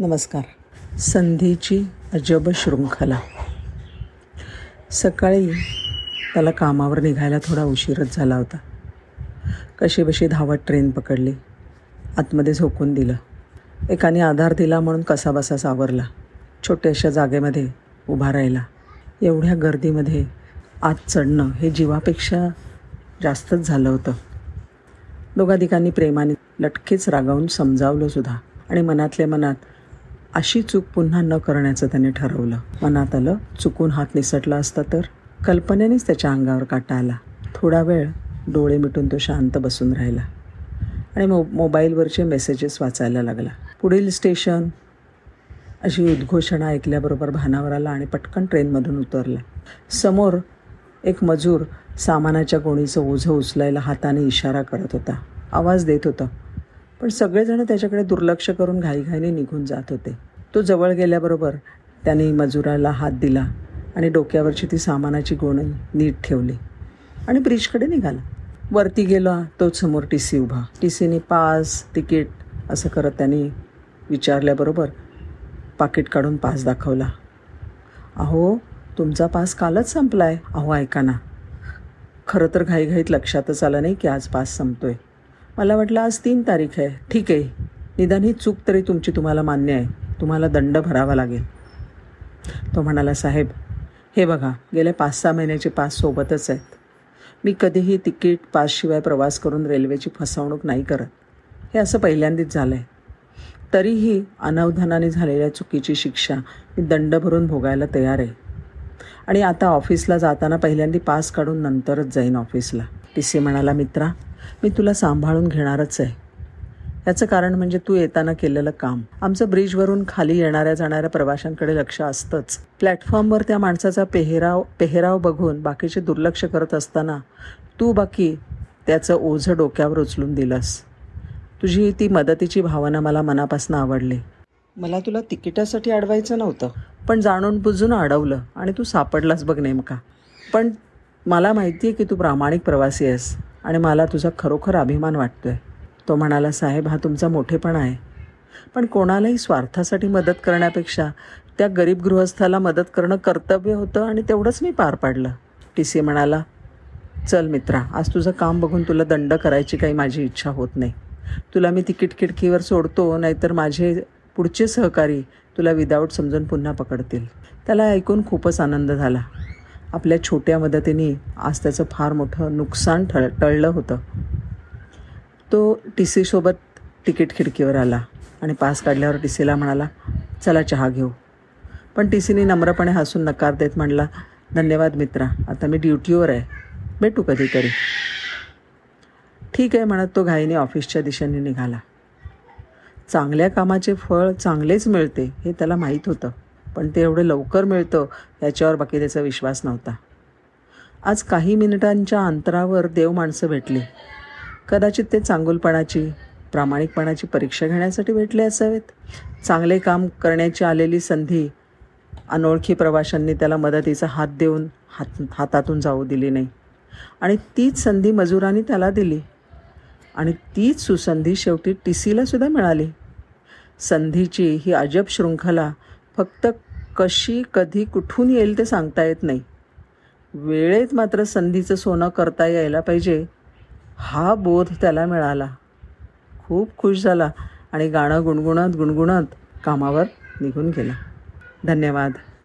नमस्कार. संधीची अजब शृंखला. सकाळी त्याला कामावर निघायला थोडा उशीरच झाला होता. कशी बशी धावत ट्रेन पकडली. आतमध्ये झोकून दिलं. एकाने आधार दिला म्हणून कसाबसा सावरला. छोट्याशा जागेमध्ये उभा राहिला. एवढ्या गर्दीमध्ये आत चढणं हे जीवापेक्षा जास्तच झालं होतं. दोघाधिकांनी प्रेमाने लटकेच रागावून समजावलं सुद्धा. आणि मनातल्या मनात अशी चूक पुन्हा न करण्याचं त्याने ठरवलं. मनात आलं चुकून हात निसटला असता तर. कल्पनेनेच त्याच्या अंगावर काटा आला. थोडा वेळ डोळे मिटून तो शांत बसून राहिला. आणि मो मोबाईलवरचे मेसेजेस वाचायला लागला. पुढील स्टेशन. अशी उद्घोषणा ऐकल्याबरोबर भानावर आला आणि पटकन ट्रेनमधून उतरला. समोर एक मजूर सामानाच्या गोणीचं ओझं उचलायला हाताने इशारा करत होता. आवाज देत होता. पण सगळेजण त्याच्याकडे दुर्लक्ष करून घाईघाईने निघून जात होते. तो जवळ गेल्याबरोबर त्याने मजुराला हात दिला आणि डोक्यावरची ती सामानाची गोणी नीट ठेवली आणि ब्रिजकडे निघाला. वरती गेला तोच समोर टी सी उभा. टी सीने पास तिकीट असं करत त्याने विचारल्याबरोबर पाकिट काढून पास दाखवला. अहो तुमचा पास कालच संपला आहे अहो ऐका ना. खरं तर घाईघाईत लक्षातच आलं नाही की आज पास संपतो आहे मला वाटलं आज तीन तारीख आहे. ठीक आहे. निदान ही चूक तरी तुमची तुम्हाला मान्य आहे. तुम्हाला दंड भरावा लागेल. तो म्हणाला साहेब हे बघा गेले पाच सहा महिन्याचे पास सोबतच आहेत. मी कधीही तिकीट पासशिवाय प्रवास करून रेल्वेची फसवणूक नाही करत. हे असं पहिल्यांदाच झालं आहे तरीही अनवधानाने झालेल्या चुकीची शिक्षा मी दंड भरून भोगायला तयार आहे. आणि आता ऑफिसला जाताना पहिल्यांदा पास काढून नंतरच जाईन ऑफिसला. टी सी म्हणाला मित्रा मी तुला सांभाळून घेणारच आहे. याचं कारण म्हणजे तू येताना केलेलं काम. आमचं ब्रिजवरून खाली येणाऱ्या जाणाऱ्या प्रवाशांकडे लक्ष असतंच. प्लॅटफॉर्मवर त्या माणसाचा पेहराव पेहराव बघून बाकीचे दुर्लक्ष करत असताना तू बाकी त्याचं ओझं डोक्यावर उचलून दिलंस. तुझी ती मदतीची भावना मला मनापासून आवडली. मला तुला तिकिटासाठी अडवायचं नव्हतं. पण जाणून बुजून अडवलं आणि तू सापडलास बघ नेमका. पण मला माहिती आहे की तू प्रामाणिक प्रवासी आहेस. आणि मला तुझा खरोखर अभिमान वाटतोय. तो म्हणाला साहेब हा तुमचा मोठेपणा आहे. पण कोणालाही स्वार्थासाठी मदत करण्यापेक्षा त्या गरीब गृहस्थाला मदत करणं कर्तव्य होतं आणि तेवढंच मी पार पाडलं. टी सी म्हणाला चल मित्रा आज तुझं काम बघून तुला दंड करायची काही माझी इच्छा होत नाही. तुला मी तिकीट खिडकीवर सोडतो नाहीतर माझे पुढचे सहकारी तुला विदाऊट समजून पुन्हा पकडतील. त्याला ऐकून खूपच आनंद झाला. आपल्या छोट्या मदतीने आज त्याचं फार मोठं नुकसान ठळ टळलं होतं. तो टी सीसोबत तिकीट खिडकीवर आला आणि पास काढल्यावर टी सीला म्हणाला चला चहा घेऊ. पण टी सीने नम्रपणे हसून नकार देत म्हणला धन्यवाद मित्रा आता मी ड्युटीवर आहे. भेटू कधीतरी. ठीक आहे म्हणत तो घाईने ऑफिसच्या दिशेने निघाला. चांगल्या कामाचे फळ चांगलेच मिळते हे त्याला माहीत होतं. पण ते एवढं लवकर मिळतं याच्यावर बाकी त्याचा विश्वास नव्हता. आज काही मिनिटांच्या अंतरावर देव माणसं भेटली. कदाचित ते चांगुलपणाची प्रामाणिकपणाची परीक्षा घेण्यासाठी भेटले असावेत. चांगले काम करण्याची आलेली संधी अनोळखी प्रवाशांनी त्याला मदतीचा हात देऊन हात हातातून जाऊ दिली नाही. आणि तीच संधी मजुरांनी त्याला दिली. आणि तीच सुसंधी शेवटी टी सीला सुद्धा मिळाली. संधीची ही अजब शृंखला फक्त कशी कधी कुठून येईल ते सांगता येत नाही. वेळेत मात्र संधीचं सोनं करता यायला पाहिजे. हा बोध त्याला मिळाला. खूप खुश झाला आणि गाणं गुणगुणत गुणगुणत कामावर निघून गेला. धन्यवाद.